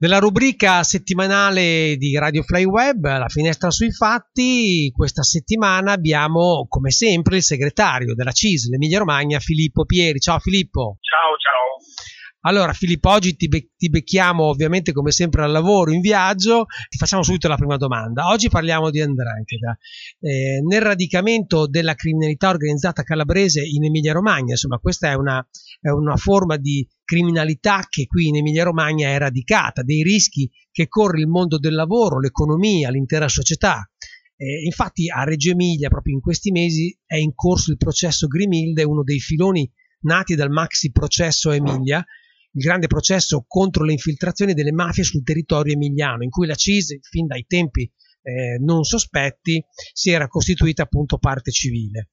Nella rubrica settimanale di Radio Fly Web, la finestra sui fatti, questa settimana abbiamo come sempre il segretario della CIS, l'Emilia Romagna, Filippo Pieri. Ciao Filippo. Ciao, ciao. Allora Filippo, oggi ti, be- ti, becchiamo ovviamente come sempre al lavoro, in viaggio, ti facciamo subito la prima domanda. Oggi parliamo di Andrangheta. Eh, nel radicamento della criminalità organizzata calabrese in Emilia Romagna, insomma questa è una, è una forma di criminalità che qui in Emilia Romagna è radicata, dei rischi che corre il mondo del lavoro, l'economia, l'intera società. Eh, infatti a Reggio Emilia, proprio in questi mesi, è in corso il processo Grimilde, uno dei filoni nati dal maxi processo Emilia, il grande processo contro le infiltrazioni delle mafie sul territorio emiliano, in cui la CISE, fin dai tempi eh, non sospetti, si era costituita appunto parte civile.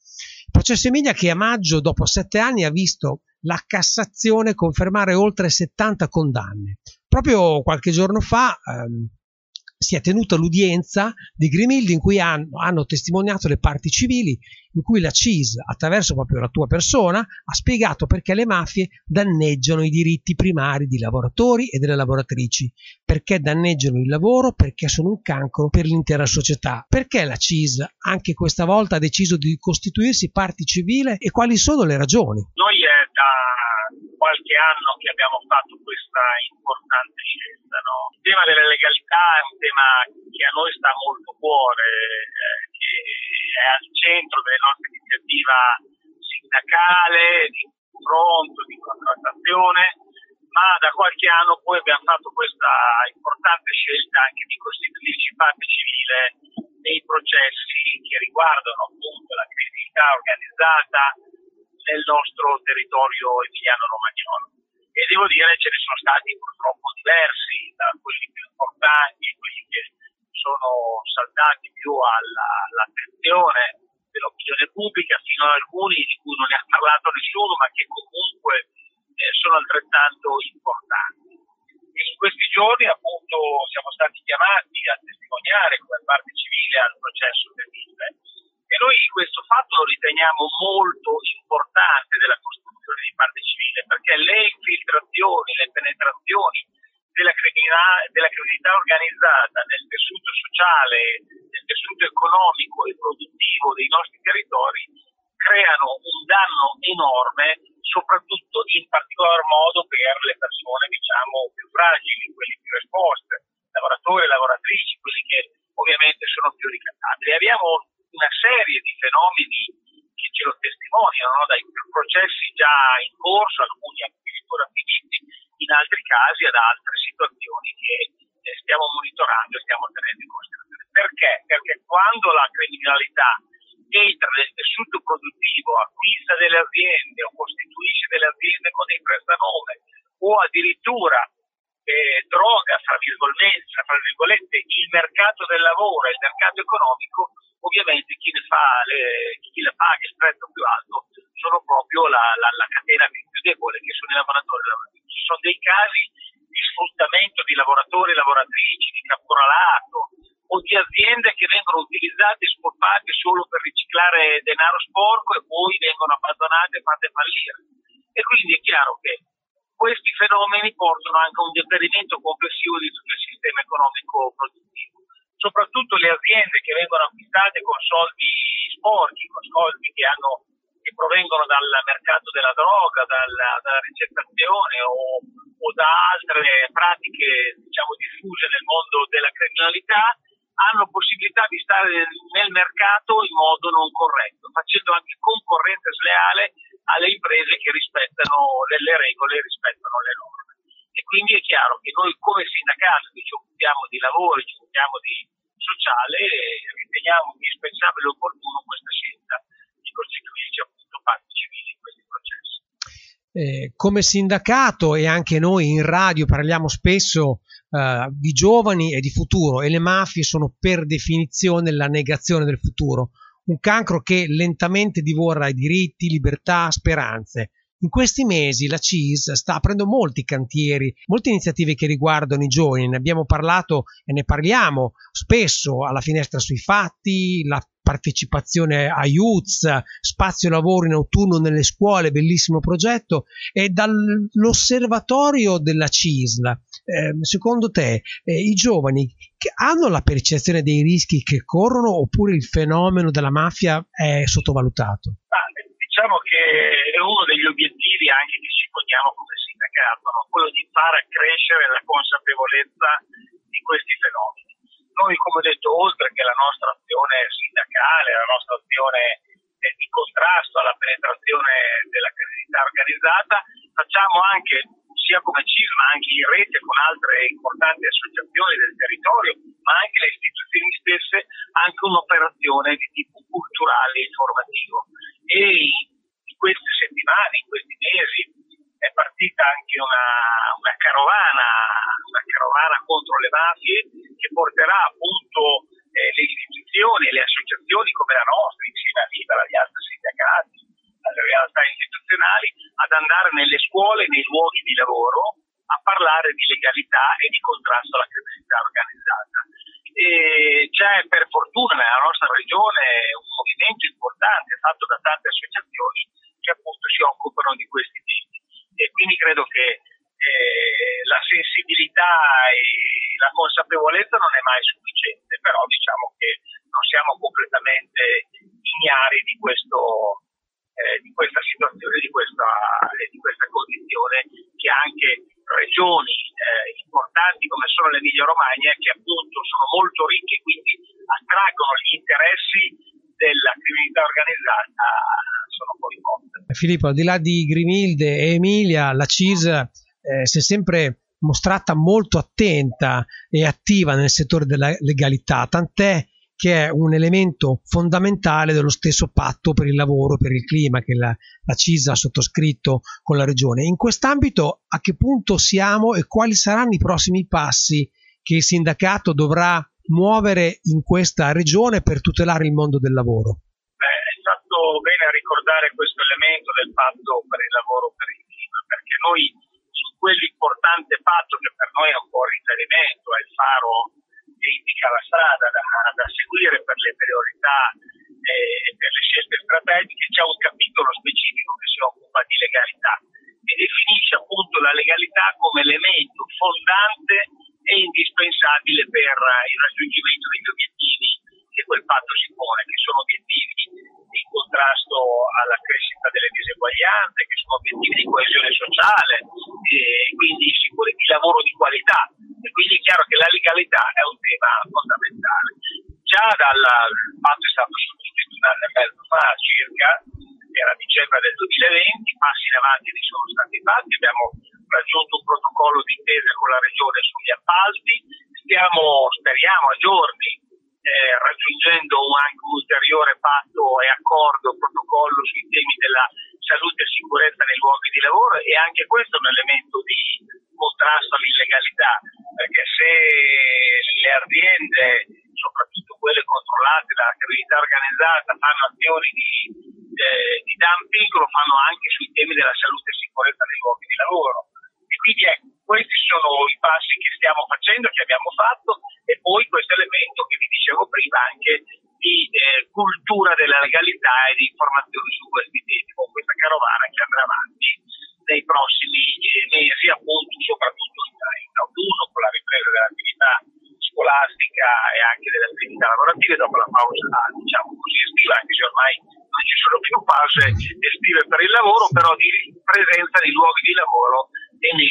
Il processo Emilia che a maggio, dopo sette anni, ha visto la Cassazione confermare oltre 70 condanne. Proprio qualche giorno fa ehm, si è tenuta l'udienza di Grimildi in cui hanno, hanno, testimoniato le parti civili, in cui la CIS, attraverso proprio la tua persona, ha spiegato perché le mafie danneggiano i diritti primari di lavoratori e delle lavoratrici, perché danneggiano il lavoro, perché sono un cancro per l'intera società, perché la CIS anche questa volta ha deciso di costituirsi parte civile e quali sono le ragioni. Noi è da qualche anno che abbiamo fatto questa importante scelta. No? Il tema della legalità è un tema che a noi sta molto a cuore, eh, che è al centro della nostra iniziativa sindacale, di confronto, di contrattazione, ma da qualche anno poi abbiamo fatto questa importante scelta anche di costituirci parte civile nei processi che riguardano appunto la criminalità organizzata, nel nostro territorio emiliano-romagnolo. E devo dire ce ne sono stati purtroppo diversi, da quelli più importanti, quelli che sono saltati più alla, all'attenzione dell'opinione pubblica, fino ad alcuni di cui non ne ha parlato nessuno, ma che comunque eh, sono altrettanto importanti. E in questi giorni appunto siamo stati chiamati a testimoniare come parte civile al processo del Mille e noi questo fatto lo riteniamo molto importante della costruzione di parte civile, perché le infiltrazioni, le penetrazioni della della criminalità organizzata nel tessuto sociale, nel tessuto economico e produttivo dei nostri territori creano un danno enorme, soprattutto in particolar modo per le persone diciamo più fragili, quelli più esposte, lavoratori e lavoratrici, quelli che ovviamente sono più ricattabili. Abbiamo una serie di fenomeni che ce lo testimoniano, no? dai processi già in corso, alcuni addirittura finiti, in altri casi ad altre situazioni che eh, stiamo monitorando e stiamo tenendo in considerazione. Perché? Perché quando la criminalità entra nel tessuto produttivo, acquista delle aziende o costituisce delle aziende con dei prestanome o addirittura eh, droga, fra virgolette, fra virgolette, il mercato del lavoro e il mercato economico, ovviamente chi fa le, chi le paga il prezzo più alto sono proprio la, la, la catena più debole, che sono i lavoratori e lavoratrici. Ci sono dei casi di sfruttamento di lavoratori e lavoratrici, di caporalato o di aziende che vengono utilizzate e spolpate solo per riciclare denaro sporco e poi vengono abbandonate e fatte fallire. E quindi è chiaro che questi fenomeni portano anche a un deperimento complessivo di tutto il sistema economico produttivo soprattutto le aziende che vengono acquistate con soldi sporchi, con soldi che, hanno, che provengono dal mercato della droga, dalla, dalla ricettazione o, o, da altre pratiche diciamo, diffuse nel mondo della criminalità, hanno possibilità di stare nel mercato in modo non corretto, facendo anche concorrenza sleale alle imprese che rispettano le, le regole e rispettano le norme. E quindi è chiaro che noi come sindacato che ci occupiamo di lavoro, ci occupiamo di, sociale riteniamo indispensabile e opportuno questa scelta di costituirci appunto parti civili in questi processi. Eh, come sindacato e anche noi in radio parliamo spesso eh, di giovani e di futuro e le mafie sono per definizione la negazione del futuro, un cancro che lentamente divora i diritti, libertà, speranze. In questi mesi la CIS sta aprendo molti cantieri, molte iniziative che riguardano i giovani, ne abbiamo parlato e ne parliamo spesso alla finestra sui fatti, la partecipazione a youths, spazio lavoro in autunno nelle scuole, bellissimo progetto, e dall'osservatorio della CISL eh, secondo te eh, i giovani hanno la percezione dei rischi che corrono oppure il fenomeno della mafia è sottovalutato? Ah, diciamo che uno degli obiettivi anche che ci poniamo come sindacato, no? quello di far crescere la consapevolezza di questi fenomeni. Noi, come ho detto, oltre che la nostra azione sindacale, la nostra azione eh, di contrasto alla penetrazione della criminalità organizzata, facciamo anche sia come CIS ma anche in rete con altre importanti associazioni del territorio, ma anche le istituzioni stesse, anche un'operazione di tipo culturale e informativo. E in queste settimane, in questi mesi, è anche una, una, carovana, una carovana contro le mafie che porterà appunto eh, le istituzioni e le associazioni come la nostra, insieme a Libera, agli altri sindacati, alle realtà istituzionali, ad andare nelle scuole, nei luoghi di lavoro, a parlare di legalità e di contrasto alla criminalità organizzata. E c'è per fortuna nella nostra regione un movimento importante fatto da tante associazioni la consapevolezza non è mai sufficiente, però diciamo che non siamo completamente ignari di questo, eh, di questa situazione, di questa, eh, di questa, condizione che anche regioni eh, importanti come sono l'Emilia Romagna, che appunto sono molto ricche quindi attraggono gli interessi della criminalità organizzata, sono coinvolte. Filippo, al di là di Grimilde e Emilia, la CIS eh, si è sempre mostrata molto attenta e attiva nel settore della legalità, tant'è che è un elemento fondamentale dello stesso patto per il lavoro, per il clima che la, la CISA ha sottoscritto con la Regione. In quest'ambito a che punto siamo e quali saranno i prossimi passi che il sindacato dovrà muovere in questa regione per tutelare il mondo del lavoro? Beh, è stato bene ricordare questo elemento del patto per il lavoro per il clima, perché noi quell'importante patto che per noi è un po' riferimento, è il faro che indica la strada da, da seguire per le priorità e per le scelte strategiche, c'è un capitolo specifico che si occupa di legalità e definisce appunto la legalità come elemento fondante e indispensabile per il raggiungimento degli obiettivi che quel patto si pone, che sono obiettivi di contrasto alla crescita delle diseguaglianze, che sono obiettivi di coesione sociale e quindi di lavoro di qualità. E quindi è chiaro che la legalità è un tema fondamentale. Già dal patto è stato sottoscritto un anno e mezzo fa circa, era dicembre del 2020, passi in avanti ne sono stati fatti, abbiamo raggiunto un protocollo di intesa con la regione sugli appalti, stiamo, speriamo a giorni eh, raggiungendo anche un ulteriore patto e accordo, protocollo sui temi della salute e sicurezza nei luoghi di lavoro e anche questo è un elemento di contrasto all'illegalità, perché se le aziende, soprattutto quelle controllate dalla criminalità organizzata, fanno azioni di, eh, di dumping, lo fanno anche sui temi della salute e sicurezza nei luoghi di lavoro. E quindi ecco, questi sono i passi che stiamo facendo, che abbiamo fatto, e poi questo elemento che vi dicevo prima anche di eh, cultura della legalità e di informazioni su questi temi, con questa carovana che andrà avanti nei prossimi eh, mesi, appunto, soprattutto in autunno, con la ripresa dell'attività scolastica e anche delle attività lavorative dopo la pausa, diciamo così, estiva, anche se ormai non ci sono più pause estive per il lavoro, però di presenza nei luoghi di lavoro e, nei,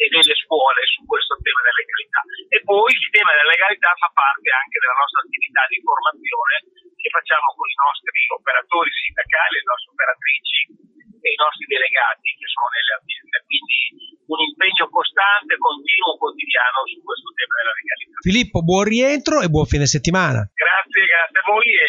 e nelle scuole su questo tema della legalità. E poi il tema della legalità fa parte anche della nostra attività di formazione che facciamo con i nostri operatori sindacali, le nostre operatrici e i nostri delegati che sono nelle aziende. Quindi un impegno costante, continuo, quotidiano su questo tema della legalità. Filippo, buon rientro e buon fine settimana. Grazie, grazie a voi e